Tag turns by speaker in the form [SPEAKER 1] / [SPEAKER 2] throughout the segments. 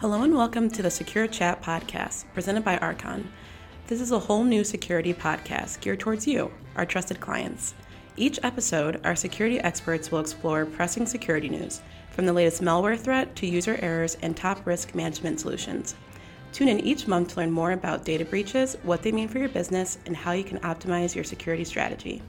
[SPEAKER 1] Hello and welcome to the Secure Chat podcast presented by Archon. This is a whole new security podcast geared towards you, our trusted clients. Each episode, our security experts will explore pressing security news, from the latest malware threat to user errors and top risk management solutions. Tune in each month to learn more about data breaches, what they mean for your business, and how you can optimize your security strategy.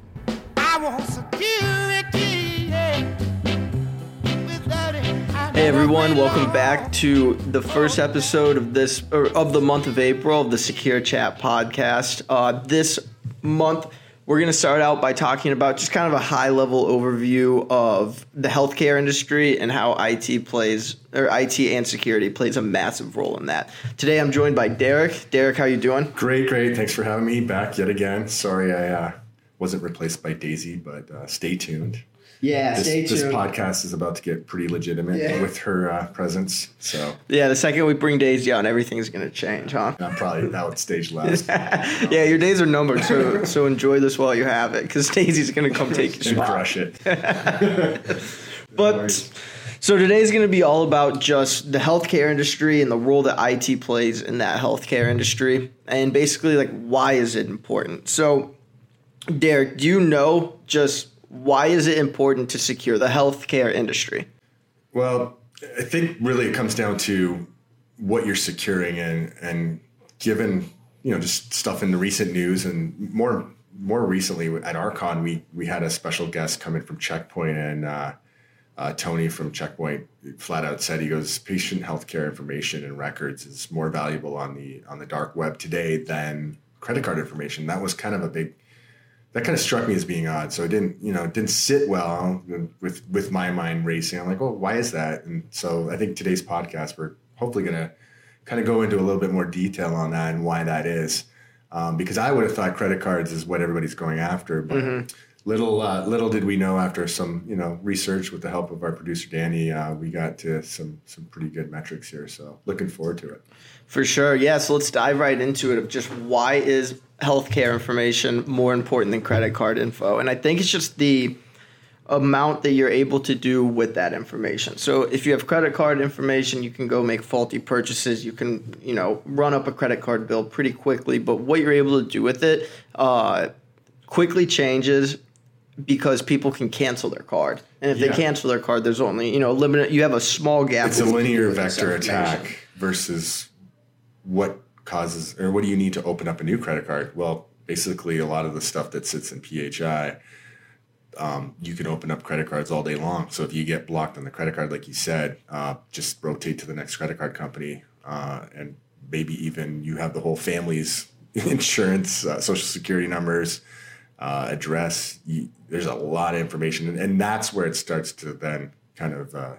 [SPEAKER 2] Hey everyone, welcome back to the first episode of this or of the month of April of the Secure Chat podcast. Uh, this month, we're going to start out by talking about just kind of a high level overview of the healthcare industry and how IT plays or IT and security plays a massive role in that. Today, I'm joined by Derek. Derek, how you doing?
[SPEAKER 3] Great, great. Thanks for having me back yet again. Sorry, I uh, wasn't replaced by Daisy, but uh, stay tuned.
[SPEAKER 2] Yeah,
[SPEAKER 3] this,
[SPEAKER 2] stay
[SPEAKER 3] this podcast is about to get pretty legitimate
[SPEAKER 2] Yeah.
[SPEAKER 3] with her uh, presence. So
[SPEAKER 2] yeah, the second we bring Daisy on, everything's going to change, huh?
[SPEAKER 3] I'm probably out stage last
[SPEAKER 2] yeah, your days are numbered, so so enjoy this while you have it, because Daisy's gonna come take your
[SPEAKER 3] and
[SPEAKER 2] spot.
[SPEAKER 3] crush it.
[SPEAKER 2] But so today's going to be all about just the healthcare industry and the role that IT plays in that healthcare industry, and basically like why is it important? So, Derek, do you know just why is it important to secure the healthcare industry?
[SPEAKER 3] Well, I think really it comes down to what you're securing and and given you know just stuff in the recent news and more more recently at Archon we we had a special guest come in from Checkpoint and uh, uh, Tony from Checkpoint flat out said he goes patient healthcare information and records is more valuable on the on the dark web today than credit card information. That was kind of a big that kind of struck me as being odd. So it didn't, you know, didn't sit well with with my mind racing. I'm like, well, why is that? And so I think today's podcast we're hopefully going to kind of go into a little bit more detail on that and why that is. Um, because I would have thought credit cards is what everybody's going after, but little uh, little did we know after some you know research with the help of our producer Danny, uh, we got to some some pretty good metrics here. So looking forward to it.
[SPEAKER 2] For sure, yeah. So let's dive right into it. Of just why is healthcare information more important than credit card info? And I think it's just the amount that you're able to do with that information. So if you have credit card information, you can go make faulty purchases. You can, you know, run up a credit card bill pretty quickly. But what you're able to do with it uh, quickly changes because people can cancel their card. And if
[SPEAKER 3] Yeah.
[SPEAKER 2] they cancel their card, there's only, you know, limited. You have a small gap.
[SPEAKER 3] It's a
[SPEAKER 2] with what you do
[SPEAKER 3] linear vector attack versus what causes or what do you need to open up a new credit card? Well, basically, a lot of the stuff that sits in PHI, um, you can open up credit cards all day long. So if you get blocked on the credit card, like you said, uh, just rotate to the next credit card company, uh, and maybe even you have the whole family's insurance, uh, social security numbers, uh, address. You, there's a lot of information, and, and that's where it starts to then kind of uh,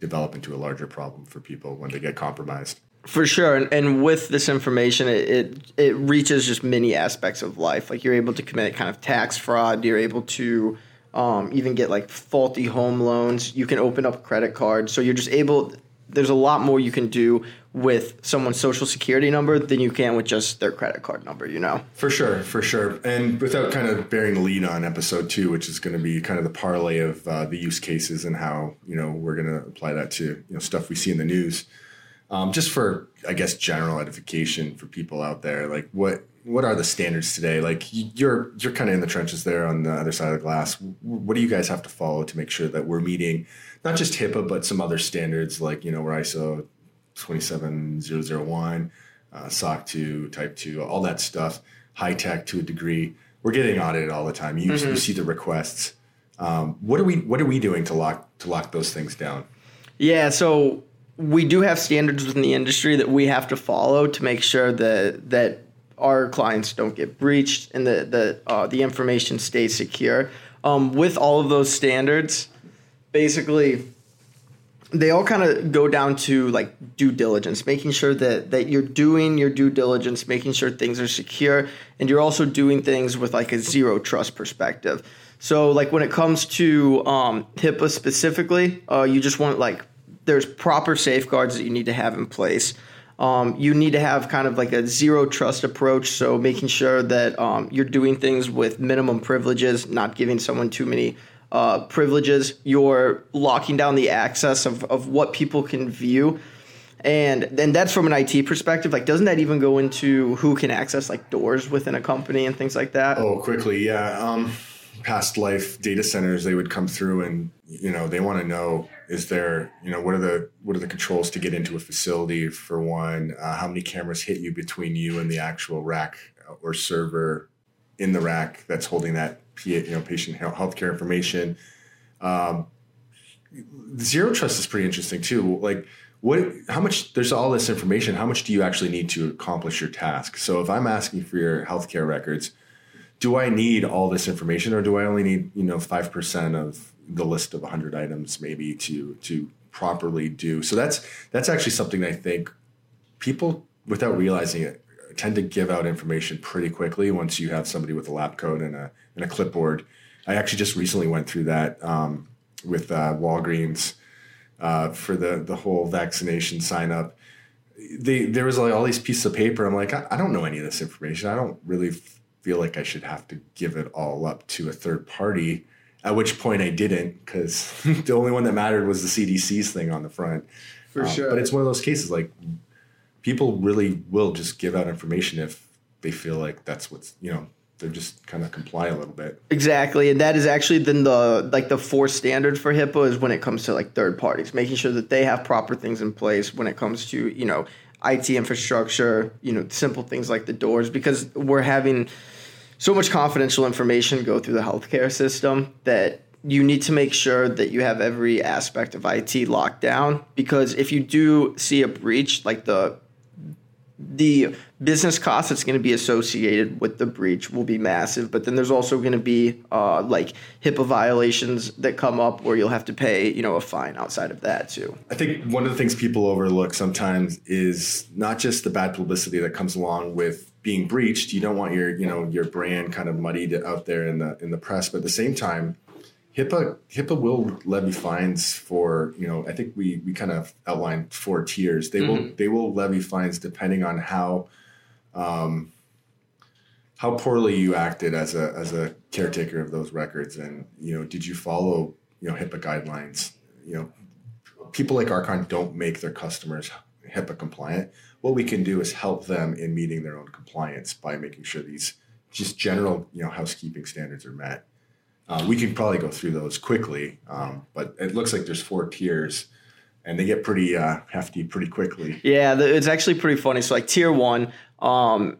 [SPEAKER 3] develop into a larger problem for people when they get compromised.
[SPEAKER 2] For sure, and, and with this information, it, it it reaches just many aspects of life. Like you're able to commit kind of tax fraud. You're able to um, even get like faulty home loans. You can open up credit cards. So you're just able. There's a lot more you can do with someone's social security number than you can with just their credit card number. You know.
[SPEAKER 3] For sure, for sure. And without kind of bearing the lead on episode two, which is going to be kind of the parlay of uh, the use cases and how you know we're going to apply that to you know stuff we see in the news. Um, just for I guess general edification for people out there, like what what are the standards today? Like you're you're kind of in the trenches there on the other side of the glass. What do you guys have to follow to make sure that we're meeting not just HIPAA but some other standards like you know we're ISO 27001, uh, SOC 2, Type 2, all that stuff, HITECH to a degree. We're getting audited all the time. You, you see the requests. Um, what are we What are we doing to lock to lock those things down?
[SPEAKER 2] Yeah, so we do have standards within the industry that we have to follow to make sure that that our clients don't get breached and that the uh, the information stays secure. Um, with all of those standards, basically, they all kind of go down to like due diligence, making sure that that you're doing your due diligence, making sure things are secure, and you're also doing things with like a zero trust perspective. So like when it comes to um, HIPAA specifically, uh, you just want like there's proper safeguards that you need to have in place. Um, you need to have kind of like a zero trust approach. So making sure that um, you're doing things with minimum privileges, not giving someone too many uh, privileges. You're locking down the access of, of what people can view. And then that's from an IT perspective. Like, doesn't that even go into who can access like doors within a company and things like that?
[SPEAKER 3] Oh, quickly, yeah. Um, past life data centers, they would come through and you know they want to know is there you know what are the what are the controls to get into a facility for one? Uh, how many cameras hit you between you and the actual rack or server in the rack that's holding that you know patient healthcare information? Um, zero trust is pretty interesting too. Like what how much there's all this information how much do you actually need to accomplish your task so if i'm asking for your healthcare records do i need all this information or do i only need you know 5% of the list of 100 items maybe to to properly do so that's that's actually something i think people without realizing it tend to give out information pretty quickly once you have somebody with a lab coat and a and a clipboard i actually just recently went through that um, with uh, walgreens uh, for the the whole vaccination sign up. They, there was like all these pieces of paper. I'm like, I, I don't know any of this information. I don't really feel like I should have to give it all up to a third party. At which point I didn't, because the only one that mattered was the CDC's thing on the front.
[SPEAKER 2] For um, sure.
[SPEAKER 3] But it's one of those cases like people really will just give out information if they feel like that's what's you know they're just kind of comply a little bit.
[SPEAKER 2] Exactly, and that is actually then the like the fourth standard for HIPAA is when it comes to like third parties, making sure that they have proper things in place when it comes to you know IT infrastructure, you know simple things like the doors, because we're having so much confidential information go through the healthcare system that you need to make sure that you have every aspect of IT locked down because if you do see a breach like the the business cost that's going to be associated with the breach will be massive. But then there's also going to be uh, like HIPAA violations that come up where you'll have to pay, you know, a fine outside of that too.
[SPEAKER 3] I think one of the things people overlook sometimes is not just the bad publicity that comes along with being breached. You don't want your, you know, your brand kind of muddied out there in the in the press, but at the same time, HIPAA HIPAA will levy fines for you know I think we we kind of outlined four tiers. They mm-hmm. will they will levy fines depending on how um, how poorly you acted as a as a caretaker of those records, and you know did you follow you know HIPAA guidelines? You know people like Archon don't make their customers HIPAA compliant. What we can do is help them in meeting their own compliance by making sure these just general you know housekeeping standards are met. Uh, we can probably go through those quickly, um, but it looks like there's four tiers, and they get pretty uh, hefty pretty quickly.
[SPEAKER 2] Yeah, the, it's actually pretty funny. So like tier one, um,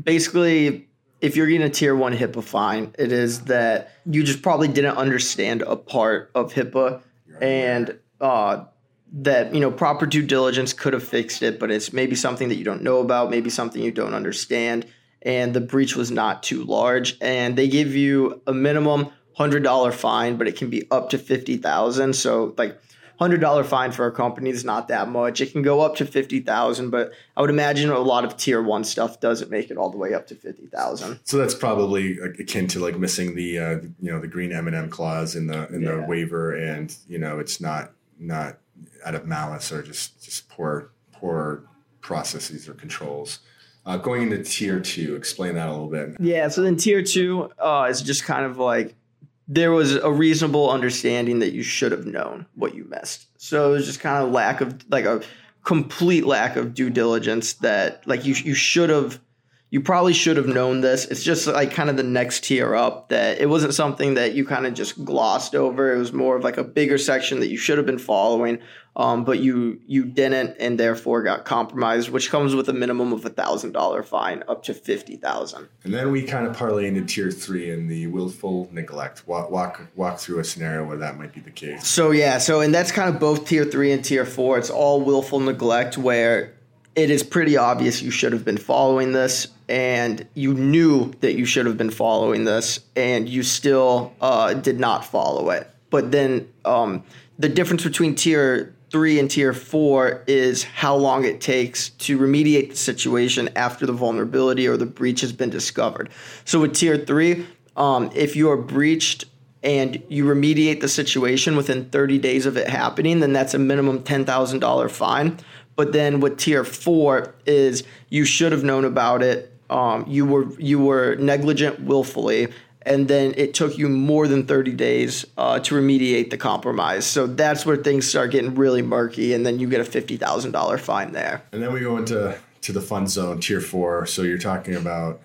[SPEAKER 2] basically, if you're getting a tier one HIPAA fine, it is that you just probably didn't understand a part of HIPAA, and uh, that you know proper due diligence could have fixed it, but it's maybe something that you don't know about, maybe something you don't understand, and the breach was not too large, and they give you a minimum hundred dollar fine, but it can be up to fifty thousand. So like hundred dollar fine for a company is not that much. It can go up to fifty thousand, but I would imagine a lot of tier one stuff doesn't make it all the way up to fifty thousand.
[SPEAKER 3] So that's probably akin to like missing the uh, you know the green M and M clause in the in yeah. the waiver, and you know it's not not out of malice or just just poor poor processes or controls. Uh, going into tier two, explain that a little bit.
[SPEAKER 2] Yeah, so then tier two uh, is just kind of like there was a reasonable understanding that you should have known what you missed. So it was just kind of lack of like a complete lack of due diligence that like you you should have you probably should have known this. It's just like kind of the next tier up that it wasn't something that you kind of just glossed over. It was more of like a bigger section that you should have been following, um, but you you didn't, and therefore got compromised, which comes with a minimum of a thousand dollar fine up to fifty thousand.
[SPEAKER 3] And then we kind of parlay into tier three and the willful neglect. Walk, walk walk through a scenario where that might be the case.
[SPEAKER 2] So yeah, so and that's kind of both tier three and tier four. It's all willful neglect where it is pretty obvious you should have been following this and you knew that you should have been following this and you still uh, did not follow it. But then um, the difference between tier three and tier four is how long it takes to remediate the situation after the vulnerability or the breach has been discovered. So with tier three um, if you are breached and you remediate the situation within 30 days of it happening then that's a minimum $10000 fine but then with tier four is you should have known about it. Um, you were you were negligent willfully, and then it took you more than 30 days uh, to remediate the compromise. So that's where things start getting really murky, and then you get a $50,000 fine there.
[SPEAKER 3] And then we go into to the fun zone, tier four. So you're talking about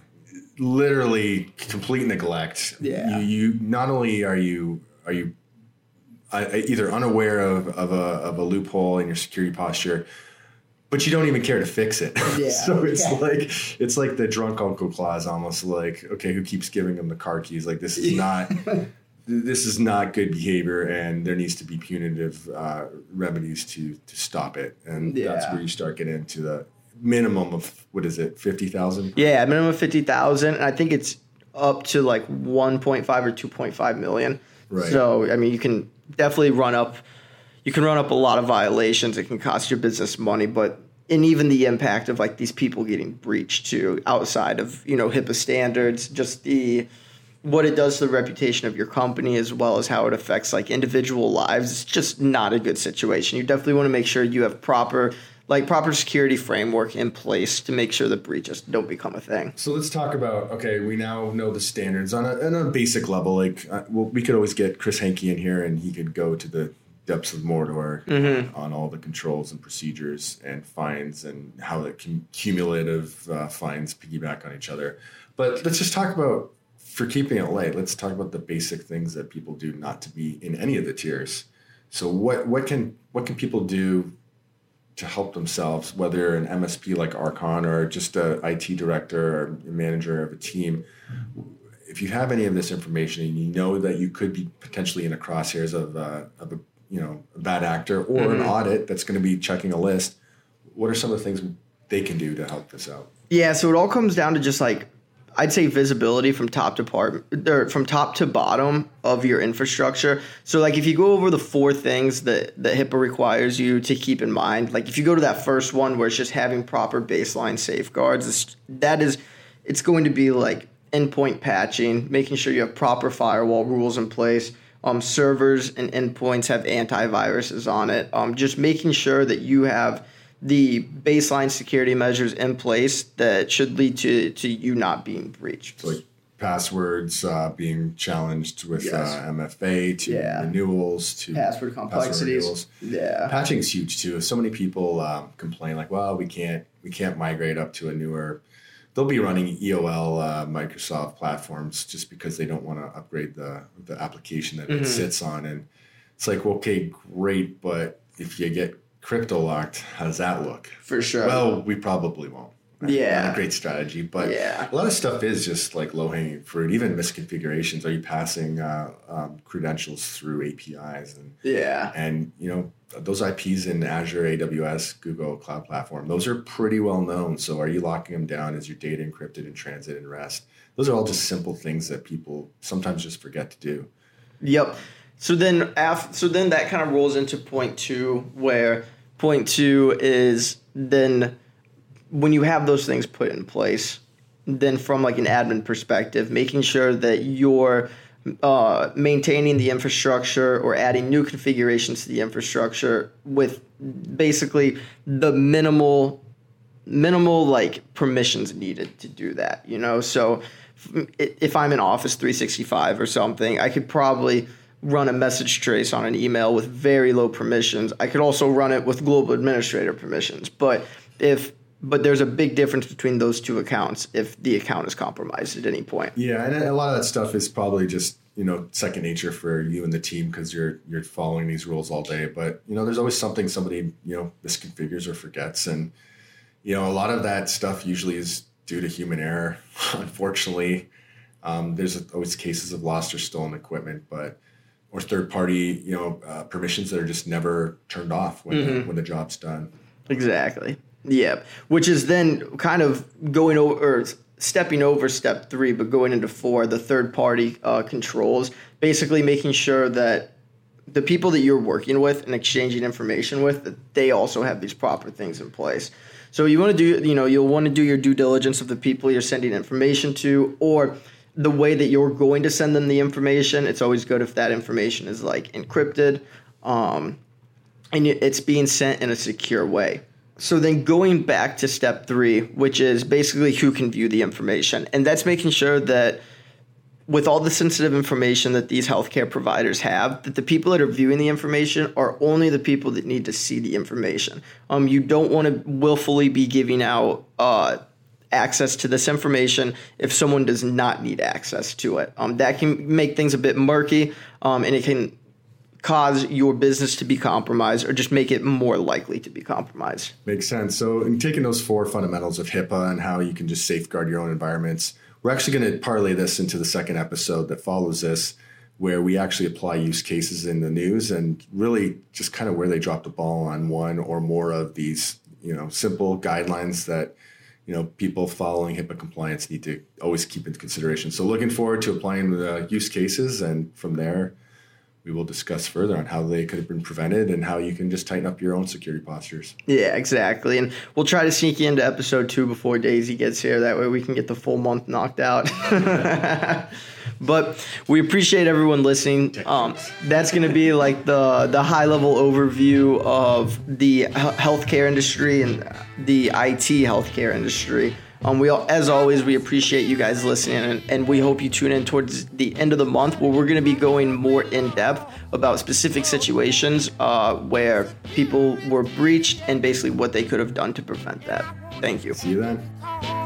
[SPEAKER 3] literally complete neglect.
[SPEAKER 2] Yeah.
[SPEAKER 3] You, you not only are you are you uh, either unaware of, of a of a loophole in your security posture, but you don't even care to fix it.
[SPEAKER 2] Yeah.
[SPEAKER 3] so it's
[SPEAKER 2] Yeah.
[SPEAKER 3] like it's like the drunk uncle clause, almost like okay, who keeps giving him the car keys? Like this is not. This is not good behavior, and there needs to be punitive uh, remedies to to stop it. And that's where you start getting into the minimum of what is it, fifty thousand?
[SPEAKER 2] Yeah, minimum of 50,000, and I think it's up to like 1.5 or 2.5 million.
[SPEAKER 3] Right.
[SPEAKER 2] So, I mean, you can definitely run up you can run up a lot of violations. It can cost your business money, but and even the impact of like these people getting breached too outside of, you know, HIPAA standards, just the what it does to the reputation of your company as well as how it affects like individual lives. It's just not a good situation. You definitely want to make sure you have proper like proper security framework in place to make sure the breaches don't become a thing.
[SPEAKER 3] So let's talk about okay. We now know the standards on a, on a basic level. Like, uh, well, we could always get Chris Hankey in here, and he could go to the depths of Mordor on all the controls and procedures and fines and how the cum- cumulative uh, fines piggyback on each other. But let's just talk about for keeping it light. Let's talk about the basic things that people do not to be in any of the tiers. So what what can what can people do to help themselves, whether an MSP like Archon or just a IT director or manager of a team, if you have any of this information and you know that you could be potentially in the crosshairs of, uh, of a you know a bad actor or an mm-hmm. audit that's going to be checking a list, what are some of the things they can do to help this out?
[SPEAKER 2] Yeah, so it all comes down to just like I'd say visibility from top to part or from top to bottom of your infrastructure. So like if you go over the four things that that HIPAA requires you to keep in mind, like if you go to that first one where it's just having proper baseline safeguards, that is it's going to be like endpoint patching, making sure you have proper firewall rules in place. Um, servers and endpoints have antiviruses on it. Um, just making sure that you have the baseline security measures in place that should lead to, to you not being breached.
[SPEAKER 3] So like passwords uh, being challenged with
[SPEAKER 2] Yes.
[SPEAKER 3] uh, MFA to
[SPEAKER 2] Yeah.
[SPEAKER 3] renewals to
[SPEAKER 2] Password complexities.
[SPEAKER 3] renewals.
[SPEAKER 2] Yeah.
[SPEAKER 3] Patching is huge too. So many people um, complain like, "Well, we can't we can't migrate up to a newer." They'll be running EOL uh, Microsoft platforms just because they don't want to upgrade the the application that
[SPEAKER 2] Mm-hmm.
[SPEAKER 3] it sits on, and it's like, okay, great, but if you get crypto locked, how does that look?
[SPEAKER 2] For sure.
[SPEAKER 3] Well, we probably won't.
[SPEAKER 2] Yeah.
[SPEAKER 3] Not a great strategy, but
[SPEAKER 2] Yeah.
[SPEAKER 3] a lot of stuff is just like low hanging fruit. Even misconfigurations. Are you passing uh, um, credentials through APIs and
[SPEAKER 2] yeah.
[SPEAKER 3] and you know those IPs in Azure, AWS, Google Cloud Platform, those are pretty well known. So are you locking them down? Is your data encrypted in transit and rest? Those are all just simple things that people sometimes just forget to do.
[SPEAKER 2] Yep. So then, af- so then that kind of rolls into point two, where point two is then when you have those things put in place, then from like an admin perspective, making sure that you're uh, maintaining the infrastructure or adding new configurations to the infrastructure with basically the minimal minimal like permissions needed to do that you know? So if i'm in office 365 or something i could probably run a message trace on an email with very low permissions. I could also run it with global administrator permissions. But if but there's a big difference between those two accounts if the account is compromised at any point
[SPEAKER 3] Yeah, and a lot of that stuff is probably just you know second nature for you and the team because you're you're following these rules all day. But you know, there's always something somebody you know misconfigures or forgets, and you know a lot of that stuff usually is due to human error. Unfortunately, um, there's always cases of lost or stolen equipment, but or third party you know uh, permissions that are just never turned off when the, when the job's done.
[SPEAKER 2] Exactly. Yeah. Which is then kind of going over stepping over step three, but going into four, the third party uh, controls, basically making sure that the people that you're working with and exchanging information with, that they also have these proper things in place. So you want to do, you know, you'll want to do your due diligence of the people you're sending information to, or the way that you're going to send them the information. It's always good if that information is like encrypted. Um, and it's being sent in a secure way. So then going back to step three, which is basically who can view the information, and that's making sure that with all the sensitive information that these healthcare providers have, that the people that are viewing the information are only the people that need to see the information. Um, you don't want to willfully be giving out uh, access to this information if someone does not need access to it. Um, that can make things a bit murky, um, and it can cause your business to be compromised or just make it more likely to be compromised.
[SPEAKER 3] Makes sense. So, in taking those four fundamentals of HIPAA and how you can just safeguard your own environments, we're actually going to parlay this into the second episode that follows this, where we actually apply use cases in the news and really just kind of where they drop the ball on one or more of these, you know, simple guidelines that you know people following HIPAA compliance need to always keep into consideration. So, looking forward to applying the use cases, and from there we will discuss further on how they could have been prevented and how you can just tighten up your own security postures.
[SPEAKER 2] Yeah, exactly. And we'll try to sneak you into episode two before Daisy gets here. That way we can get the full month knocked out. but we appreciate everyone listening. Um, that's going to be like the the high level overview of the healthcare industry and the IT healthcare industry. Um, we all, as always, we appreciate you guys listening, and, and we hope you tune in towards the end of the month where we're going to be going more in depth about specific situations uh, where people were breached and basically what they could have done to prevent that. Thank you.
[SPEAKER 3] See you then.